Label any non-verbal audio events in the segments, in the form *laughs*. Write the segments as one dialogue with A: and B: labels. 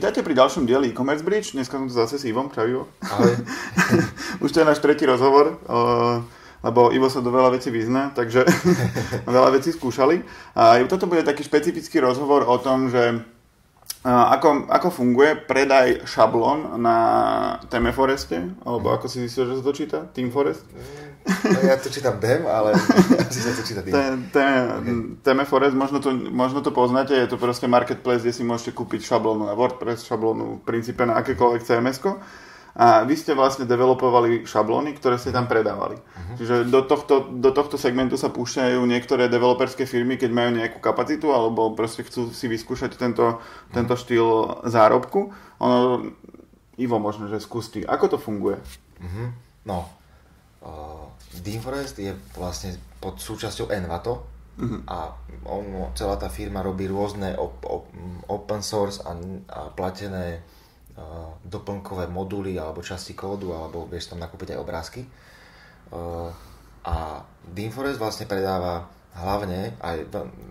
A: Vítajte pri ďalšom dieli e-commerce bridge. Dneska som tu zase s Ivom. Čau Ivo. *laughs* Už to je náš tretí rozhovor, lebo Ivo sa do veľa vecí vyzná, takže *laughs* veľa vecí skúšali. A toto bude taký špecifický rozhovor o tom, že ako, ako funguje predaj šablón na Teme Foreste, alebo ako si zistil, že sa to číta? Team Forest?
B: No, ja to čítam DEM, ale asi sa to číta
A: te- Teme Forest, možno to, možno to poznáte, je to proste marketplace, kde si môžete kúpiť šablónu na WordPress, šablónu v princípe na akékoľvek cms a vy ste vlastne developovali šablóny, ktoré ste tam predávali. Uh-huh. Čiže do tohto, do tohto segmentu sa púšťajú niektoré developerské firmy, keď majú nejakú kapacitu alebo proste chcú si vyskúšať tento, uh-huh. tento štýl zárobku. Ono, Ivo možno, že skús ty. Ako to funguje?
B: Uh-huh. No, Deanforest je vlastne pod súčasťou Envato uh-huh. a on, celá tá firma robí rôzne op, op, open source a, a platené uh, doplnkové moduly alebo časti kódu, alebo vieš tam nakúpiť aj obrázky. Uh, a Deanforest vlastne predáva hlavne, aj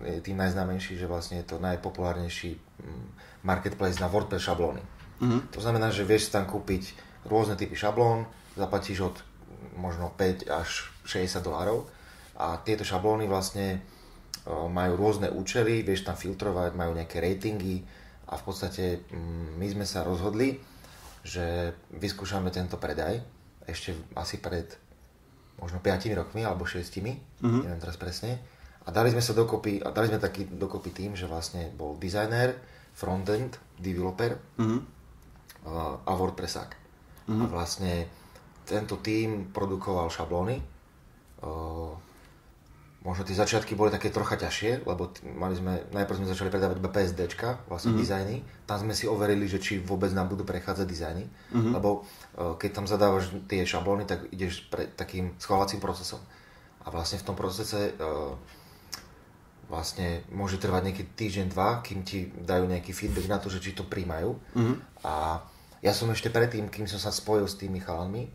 B: je tým najznámejší, že vlastne je to najpopulárnejší marketplace na WordPress šablóny. Uh-huh. To znamená, že vieš tam kúpiť rôzne typy šablón, zaplatíš od možno 5 až 60 dolárov a tieto šablóny vlastne majú rôzne účely, vieš tam filtrovať, majú nejaké ratingy a v podstate my sme sa rozhodli, že vyskúšame tento predaj ešte asi pred možno 5 rokmi alebo 6, uh-huh. neviem teraz presne. A dali sme sa dokopy, a dali sme taký dokopy tým, že vlastne bol designer, frontend, developer uh-huh. a WordPressák. Uh-huh. A vlastne tento tým produkoval šablóny. Možno tie začiatky boli také trocha ťažšie, lebo mali sme, najprv sme začali predávať iba PSDčka, vlastne mm-hmm. dizajny. Tam sme si overili, že či vôbec nám budú prechádzať dizajny, mm-hmm. lebo keď tam zadávaš tie šablóny, tak ideš pre takým schvalovacím procesom. A vlastne v tom procese vlastne môže trvať nejaký týždeň, dva, kým ti dajú nejaký feedback na to, že či to príjmajú. Mm-hmm. A ja som ešte predtým, kým som sa spojil s tými chalami,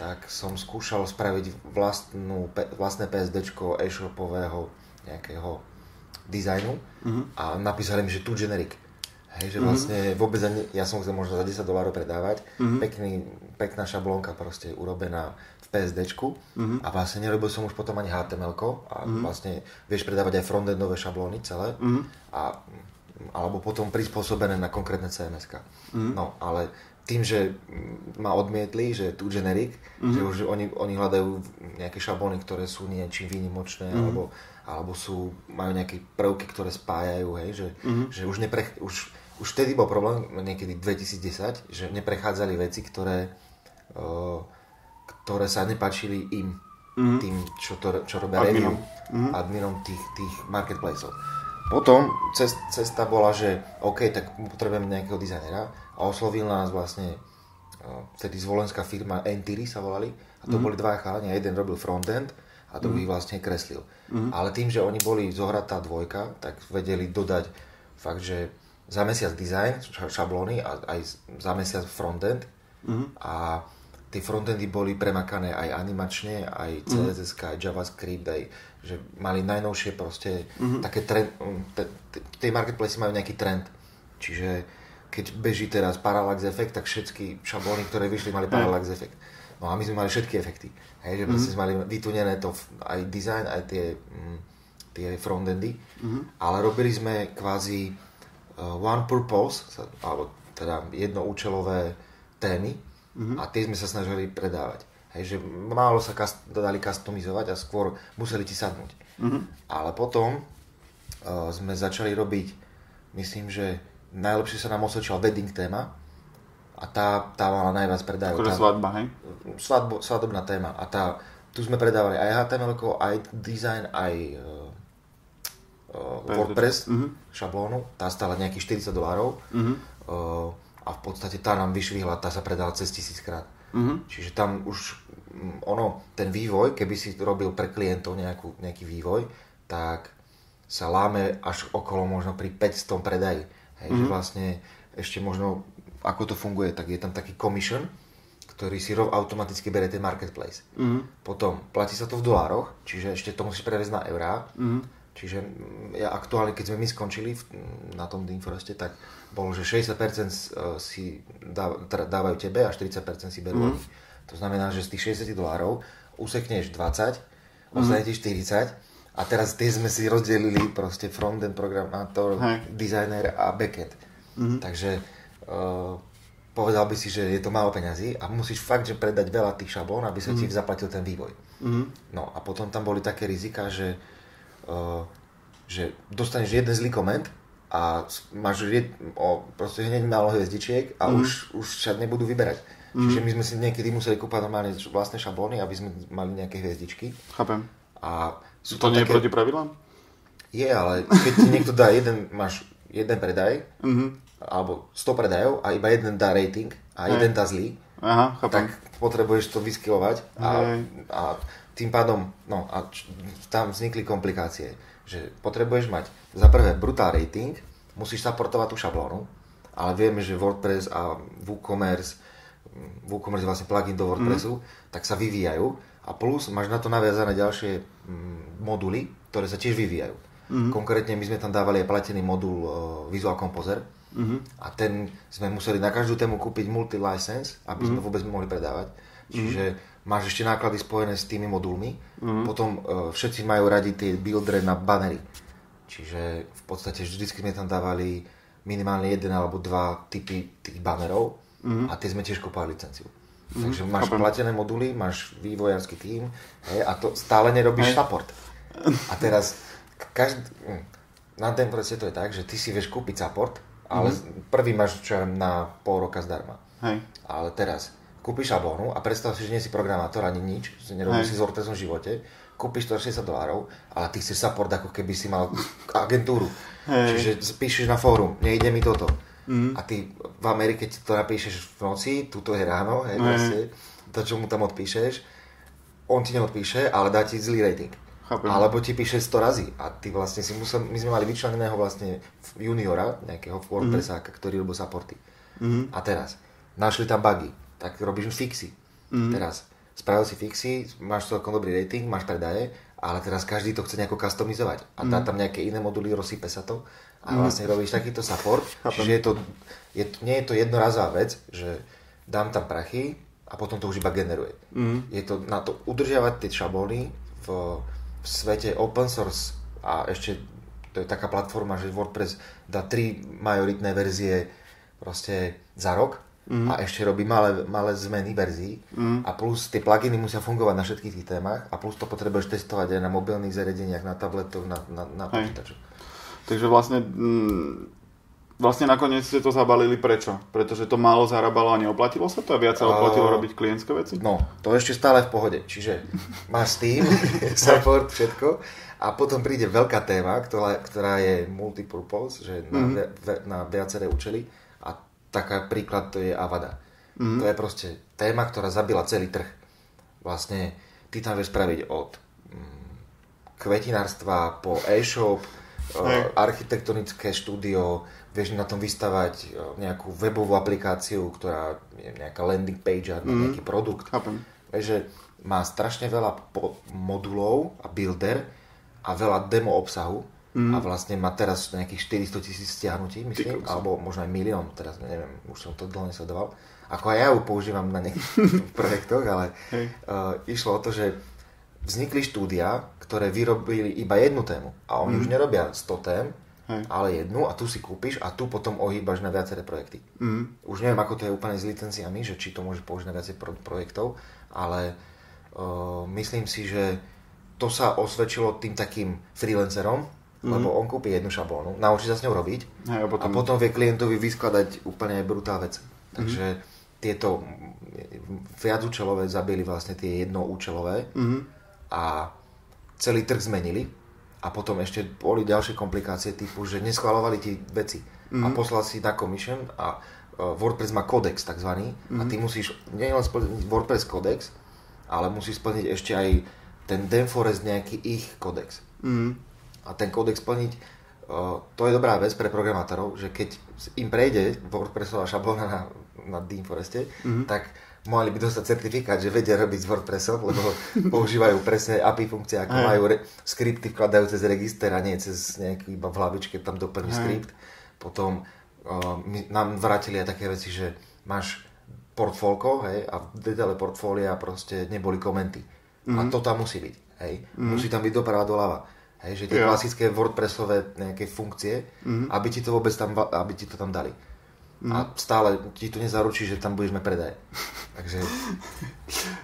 B: tak som skúšal spraviť vlastnú, vlastné PSD e-shopového nejakého dizajnu uh-huh. a napísali mi, že tu generic. Hej, že uh-huh. vlastne vôbec ani, ja som chcel možno za 10 dolárov predávať, uh-huh. Pekný, pekná šablónka proste urobená v PSD uh-huh. a vlastne nerobil som už potom ani HTML a uh-huh. vlastne vieš predávať aj frontendové šablóny celé uh-huh. a alebo potom prispôsobené na konkrétne cms uh-huh. No, ale tým, že ma odmietli, že tu generic, mm-hmm. že už oni, oni hľadajú nejaké šablóny, ktoré sú niečím výnimočné, mm-hmm. alebo, alebo sú, majú nejaké prvky, ktoré spájajú, hej, že, mm-hmm. že už, nepre, už, už vtedy bol problém, niekedy 2010, že neprechádzali veci, ktoré, uh, ktoré sa nepačili im, mm-hmm. tým, čo, to, čo robia adminom, mm-hmm. adminom tých, tých marketplaceov. Potom cest, cesta bola, že OK, tak potrebujeme nejakého dizajnera, a oslovil nás vlastne vtedy zvolenská firma Entity sa volali a to mm-hmm. boli dva chalani a jeden robil frontend a druhý mm-hmm. vlastne kreslil. Mm-hmm. Ale tým, že oni boli zohratá dvojka, tak vedeli dodať fakt, že za mesiac design, šablóny a aj za mesiac frontend mm-hmm. a tie frontendy boli premakané aj animačne, aj CSS, mm-hmm. aj JavaScript, aj že mali najnovšie proste mm-hmm. také trend, tie marketplace majú nejaký trend, čiže keď beží teraz Parallax efekt, tak všetky šablóny, ktoré vyšli, mali Parallax efekt. No a my sme mali všetky efekty. Hej, že mm. sme mali vytunené to aj design, aj tie, tie frontendy, mm. ale robili sme kvázi uh, one purpose, alebo teda jednoúčelové témy mm. a tie sme sa snažili predávať. Hej, že málo sa kast- dali customizovať a skôr museli ti sadnúť. Mm. Ale potom uh, sme začali robiť, myslím, že najlepšie sa nám osvedčila wedding téma a tá, tá mala najviac predajov.
A: Akože svadba, hej?
B: Svadbo, svadobná téma a tá, tu sme predávali aj HTML, aj design, aj uh, uh, WordPress uh-huh. šablónu, tá stala nejakých 40 dolárov uh-huh. uh, a v podstate tá nám vyšvihla, tá sa predala cez tisíckrát. Uh-huh. Čiže tam už ono, ten vývoj, keby si robil pre klientov nejakú, nejaký vývoj, tak sa láme až okolo možno pri 500 predaji. Hej, mm-hmm. že mhm. vlastne ešte možno, ako to funguje, tak je tam taký commission, ktorý si rov automaticky berie ten marketplace. Mm-hmm. Potom platí sa to v dolároch, čiže ešte to musíš previesť na eurá. Mm-hmm. Čiže mm, ja aktuálne, keď sme my skončili v, na tom Deanforeste, tak bolo, že 60% e, si dá, teda dávajú tebe a 40% si berú mm. oni. To znamená, že z tých 60 dolárov usekneš 20, mm. ostane ti 40 a teraz tie sme si rozdelili proste frontend programátor, Hej. designer a backend. Mm-hmm. Takže uh, povedal by si, že je to málo peňazí a musíš fakt, že predať veľa tých šablón, aby sa mm-hmm. ti zaplatil ten vývoj. Mm-hmm. No a potom tam boli také rizika, že, uh, že dostaneš jeden zlý koment a máš o, proste hneď málo hviezdičiek a mm-hmm. už, už sa nebudú vyberať. Mm-hmm. Čiže my sme si niekedy museli kúpať normálne vlastné šablóny, aby sme mali nejaké hviezdičky.
A: Chápem.
B: A
A: sú to, to nie také... je proti pravidlám?
B: Je, ale keď ti niekto dá jeden, máš jeden predaj, mm-hmm. alebo 100 predajov a iba jeden dá rating a Hej. jeden dá zlý,
A: Aha,
B: tak potrebuješ to vyskylovať a, a tým pádom, no a tam vznikli komplikácie, že potrebuješ mať za prvé brutál rating, musíš supportovať tú šablónu, ale vieme, že WordPress a WooCommerce, WooCommerce je vlastne plugin do WordPressu, mm. tak sa vyvíjajú a plus máš na to naviazané ďalšie mm, moduly, ktoré sa tiež vyvíjajú. Mm-hmm. Konkrétne my sme tam dávali aj platený modul uh, Visual Composer mm-hmm. a ten sme museli na každú tému kúpiť multi-license, aby mm-hmm. sme vôbec mohli predávať. Čiže mm-hmm. Máš ešte náklady spojené s tými modulmi, mm-hmm. potom uh, všetci majú radi tie buildre na banery. Čiže v podstate vždy sme tam dávali minimálne jeden alebo dva typy tých banerov mm-hmm. a tie sme tiež kúpali licenciu. Mm-hmm. Takže máš Chápem. platené moduly, máš vývojársky tím hej, a to stále nerobíš hej. support. A teraz každý, hm, na ten proste to je tak, že ty si vieš kúpiť support, ale mm-hmm. prvý máš čo na pol roka zdarma.
A: Hej.
B: Ale teraz kúpiš šablónu a predstav si, že nie si programátor ani nič, že nerobíš si z WordPressom v živote, kúpiš to 60 dolárov, ale ty chceš support ako keby si mal agentúru. Hej. Čiže píšeš na fórum, nejde mi toto Mm. A ty v Amerike to napíšeš v noci, tuto je ráno, hej, mm. vlastne, to, čo mu tam odpíšeš, on ti neodpíše, ale dá ti zlý rating. Chápem. Alebo ti píše 100 razy a ty vlastne si musel, my sme mali vyčleneného vlastne juniora, nejakého WordPressáka, mm. ktorý robil supporty. Mm. A teraz, našli tam bugy, tak robíš fixy. Mm. Teraz, spravil si fixy, máš celkom dobrý rating, máš predaje, ale teraz každý to chce nejako customizovať a dá mm. tam nejaké iné moduly, rozsype sa to a vlastne robíš takýto support, *laughs* čiže je to, je, nie je to jednorazová vec, že dám tam prachy a potom to už iba generuje. Mm. Je to na to udržiavať tie šablóny v, v svete open source a ešte to je taká platforma, že WordPress dá tri majoritné verzie proste za rok mm. a ešte robí malé, malé zmeny verzií mm. a plus tie pluginy musia fungovať na všetkých tých témach a plus to potrebuješ testovať aj na mobilných zariadeniach, na tabletoch, na, na, na počítačoch.
A: Takže vlastne, mm, vlastne nakoniec ste to zabalili prečo? Pretože to málo zarábalo a neoplatilo sa to a viac sa oplatilo uh, robiť klientské veci?
B: No, to ešte stále v pohode. Čiže máš Steam, *laughs* support, všetko a potom príde veľká téma, ktorá, ktorá je multipurpose, že na, mm-hmm. ve, na viaceré účely taká príklad to je Avada. Mm-hmm. To je proste téma, ktorá zabila celý trh. Vlastne ty tam vieš spraviť od mm, kvetinárstva po e-shop, Hej. architektonické štúdio, vieš na tom vystavať nejakú webovú aplikáciu, ktorá je nejaká landing page a mm. nejaký produkt.
A: Chápem.
B: že má strašne veľa modulov a builder a veľa demo obsahu mm. a vlastne má teraz nejakých 400 tisíc stiahnutí, myslím, alebo možno aj milión, teraz neviem, už som to dlho nesledoval. Ako aj ja ju používam na nejakých *laughs* projektoch, ale uh, išlo o to, že vznikli štúdia, ktoré vyrobili iba jednu tému. A oni mm. už nerobia 100 tém, Hej. ale jednu a tu si kúpiš a tu potom ohýbaš na viaceré projekty. Mm. Už neviem, ako to je úplne s licenciami, že či to môže použiť na viaceré pro- projektov, ale uh, myslím si, že to sa osvedčilo tým takým freelancerom, mm. lebo on kúpi jednu šablónu, naučí sa s ňou robiť
A: a, potom...
B: a potom vie klientovi vyskladať úplne brutál vec. Takže mm. tieto viacúčelové zabili vlastne tie jednoúčelové mm. a celý trh zmenili a potom ešte boli ďalšie komplikácie typu, že neschvalovali ti veci mm-hmm. a mhm. poslal si na commission a uh, WordPress má kodex takzvaný mm-hmm. a ty mhm. musíš nielen splniť WordPress kodex, ale musíš splniť ešte aj ten Denforest nejaký ich kodex. Mm-hmm. A ten kodex splniť, uh, to je dobrá vec pre programátorov, že keď im prejde WordPressová šablóna na, na Deanforeste, mm-hmm. tak mohli by dostať certifikát, že vedia robiť s WordPressom, lebo používajú presne API funkcie, ako
A: Hej.
B: majú re- skripty, vkladajú cez register a nie cez nejaký iba v hlavičke tam doplní skript. Potom uh, my, nám vrátili aj také veci, že máš portfólko, hej, a v detaile portfólia proste neboli komenty.
A: Mhm.
B: A to tam musí byť, hej. Musí tam byť doprava doľava. Hej, že tie
A: Jo.
B: klasické WordPressové nejaké funkcie,
A: Mhm.
B: aby ti to vôbec tam, aby ti to tam dali. A stále ti to nezaručí, že tam budeš mať predaje. Takže...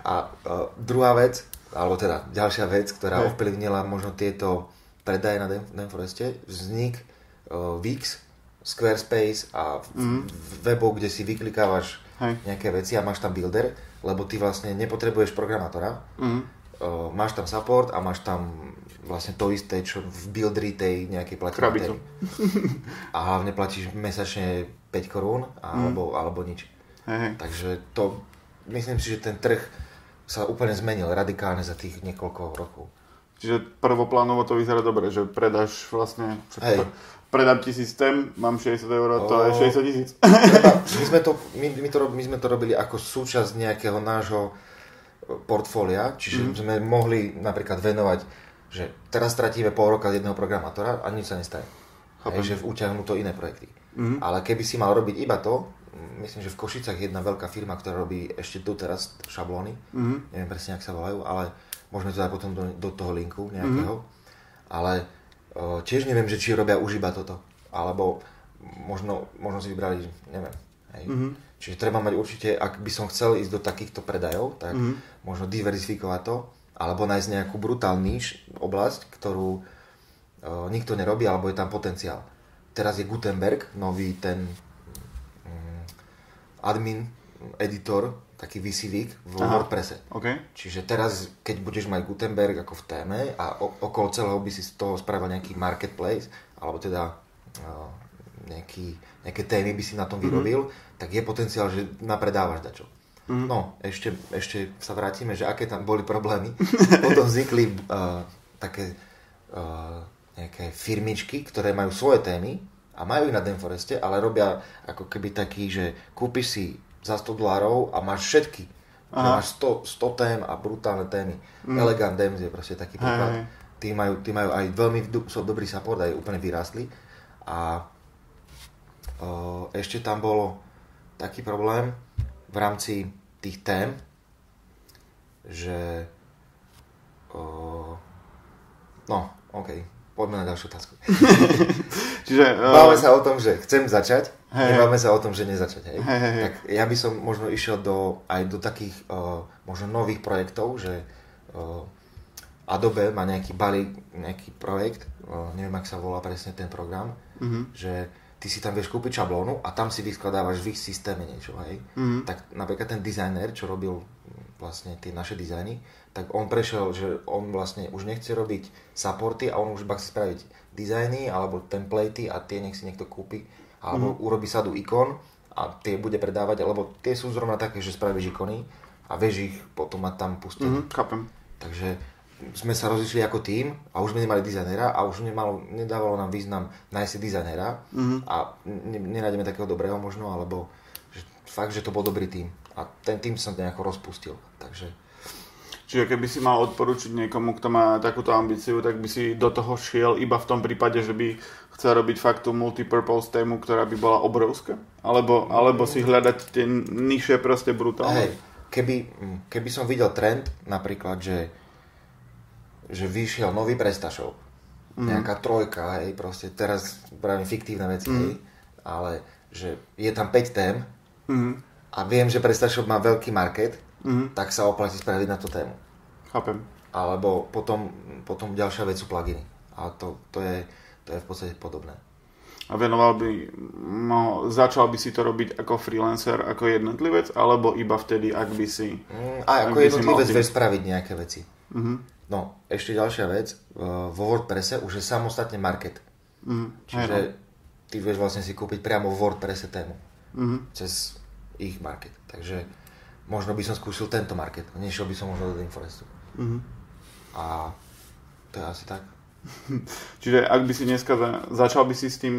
B: A uh, druhá vec, alebo teda ďalšia vec, ktorá
A: Hej.
B: ovplyvnila možno tieto predaje na Dem- Demforeste, vznik uh, Wix, Squarespace a mm. webov, kde si vyklikávaš
A: Hej.
B: nejaké veci a máš tam builder, lebo ty vlastne nepotrebuješ programátora,
A: Mhm.
B: Uh, máš tam support a máš tam vlastne to isté, čo v builderi tej nejakej platiny. A hlavne platíš mesačne 5 korún alebo, alebo nič.
A: Hej.
B: Takže to, myslím si, že ten trh sa úplne zmenil radikálne za tých niekoľko rokov.
A: Čiže prvoplánovo to vyzerá dobre, že predáš vlastne...
B: Hej.
A: Predám ti systém, mám 60 eur, to
B: O.
A: je 60 tisíc.
B: My, sme to, my, my, to, my sme to robili ako súčasť nejakého nášho portfólia, čiže mm-hmm. sme mohli napríklad venovať, že teraz stratíme pol roka z jedného programátora a nič sa nestane. Hej, že utiahnú to iné projekty. Mm-hmm. Ale keby si mal robiť iba to, myslím, že v Košicách je jedna veľká firma, ktorá robí ešte tu teraz šablóny, mm-hmm. neviem presne, ak sa volajú, ale môžeme to dať potom do, do toho linku nejakého. Mm-hmm. Ale o, tiež neviem, že či robia už iba toto, alebo možno, možno si vybrali, neviem. Hej. Mm-hmm. Čiže treba mať určite, ak by som chcel ísť do takýchto predajov, tak mm-hmm. možno diverzifikovať to, alebo nájsť nejakú brutálnu níž, oblasť, ktorú o, nikto nerobí, alebo je tam potenciál. Teraz je Gutenberg, nový ten mm, admin, editor, taký vysivík v
A: Aha.
B: WordPresse.
A: OK.
B: Čiže teraz, keď budeš mať Gutenberg ako v téme a o, okolo celého by si z toho spravil nejaký marketplace, alebo teda uh, nejaký, nejaké témy by si na tom vyrobil, mm-hmm. tak je potenciál, že napredávaš dačo. Mm-hmm. No, ešte, ešte sa vrátime, že aké tam boli problémy. *laughs* Potom vznikli uh, také uh, nejaké firmičky, ktoré majú svoje témy a majú ich na Demforeste, ale robia ako keby taký, že kúpiš si za 100 dolárov a máš všetky.
A: Aha.
B: máš 100, 100 tém a brutálne témy. Mm. Elegant Dems je proste taký príklad. Tí majú, tí majú aj veľmi do, sú dobrý support, aj úplne vyrástli. A ešte tam bolo taký problém v rámci tých tém, že o, no, OK, poďme na ďalšiu otázku. *laughs*
A: Čiže... *laughs* Uh,
B: sa o tom, že chcem začať, nebáme sa o tom, že nezačať. Hej?
A: Hej, hej.
B: Tak ja by som možno išiel do, aj do takých uh, možno nových projektov, že uh, Adobe má nejaký balík, nejaký projekt, uh, neviem, ak sa volá presne ten program, mm-hmm. že ty si tam vieš kúpiť šablónu a tam si vyskladávaš v ich systéme niečo, hej. Mm-hmm. Tak napríklad ten dizajner, čo robil mm, vlastne tie naše dizajny, tak on prešiel, že on vlastne už nechce robiť supporty a on už iba chce spraviť dizajny alebo templatey a tie nech si niekto kúpi alebo mm-hmm. urobí sadu ikon a tie bude predávať, lebo tie sú zrovna také, že spravíš ikony a vieš ich potom mať tam pustené.
A: mhm, chápem.
B: Takže sme sa rozišli ako tým a už sme nemali dizajnera a už nemalo, nedávalo nám význam nájsť si dizajnera mm-hmm. a ne, nenájdeme takého dobrého možno, alebo že, fakt, že to bol dobrý tým. A ten tým sa nejako rozpustil. Takže
A: Čiže keby si mal odporučiť niekomu, kto má takúto ambíciu, tak by si do toho šiel iba v tom prípade, že by chcel robiť fakt tú multipurpose tému, ktorá by bola obrovská? Alebo, alebo si hľadať tie nižšie proste brutálne?
B: hej, keby, mm, keby som videl trend, napríklad, že, že vyšiel nový PrestaShop, mm. nejaká trojka, hej, proste teraz pravím fiktívne veci, mm. hej, ale že je tam 5 tém
A: Mhm,
B: a viem, že PrestaShop má veľký market, mm. tak sa oplatí spraviť na tú tému.
A: chápem.
B: Alebo potom, potom ďalšia vec sú pluginy. A to, to, je, to je v podstate podobné.
A: A venoval by, no, začal by si to robiť ako freelancer, ako jednotlivec, alebo iba vtedy, ak by si...
B: Mm, a ako jednotlivec vieš spraviť nejaké veci.
A: Mhm,
B: No, ešte ďalšia vec. Vo WordPresse už je samostatne market.
A: mhm,
B: Čiže
A: hej,
B: ty vieš vlastne si kúpiť priamo v WordPresse tému.
A: mhm.
B: Cez ich market. Takže možno by som skúsil tento market. Nešiel by som možno do Inforestu.
A: Mhm.
B: A to je asi tak. *laughs*
A: Čiže ak by si dneska, za, začal by si s tým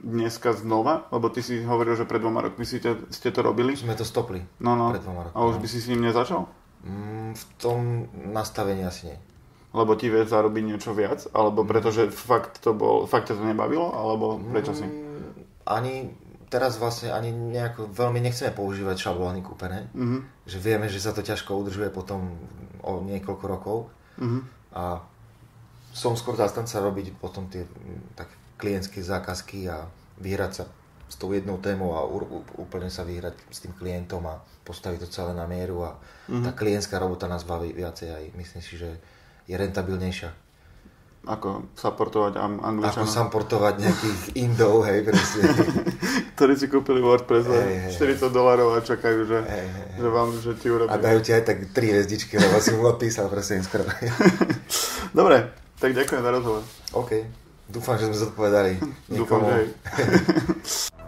A: dneska znova? Lebo ty si hovoril, že pred dvoma rokmi si te, ste to robili.
B: Sme to stopli
A: No, no.
B: pred dvoma rokmi.
A: A už
B: no.
A: by si s ním nezačal?
B: Mm, v tom nastavení asi nie.
A: Lebo ti vieš zarobiť niečo viac? Alebo pretože fakt to bol, fakt to nebavilo? Alebo prečo si?
B: Mm, ani teraz vlastne ani nejako veľmi nechceme používať šablóny kúpené.
A: Mhm.
B: Že vieme, že sa to ťažko udržuje potom o niekoľko rokov.
A: Mhm.
B: A som skôr zastanca robiť potom tie mm, tak klientské zákazky a vyhrať sa s tou jednou témou a úplne sa vyhrať s tým klientom a postaviť to celé na mieru a
A: Mhm.
B: tá klientská robota nás baví viacej aj myslím si, že je rentabilnejšia.
A: Ako supportovať am-
B: Ako
A: angličanov,
B: samportovať nejakých indov, hej, proste. *laughs*
A: ktorí si kúpili WordPress za
B: hej,
A: 40 dolarov a čakajú, že,
B: hej, hej.
A: že vám, že ti urobí.
B: A dajú ti aj tak tri hviezdičky, lebo si mu odpísal proste skoro. *laughs*
A: Dobre, tak ďakujem za rozhovor.
B: OK. Dúfam, že sme zodpovedali
A: Dúfam, že hej. *laughs*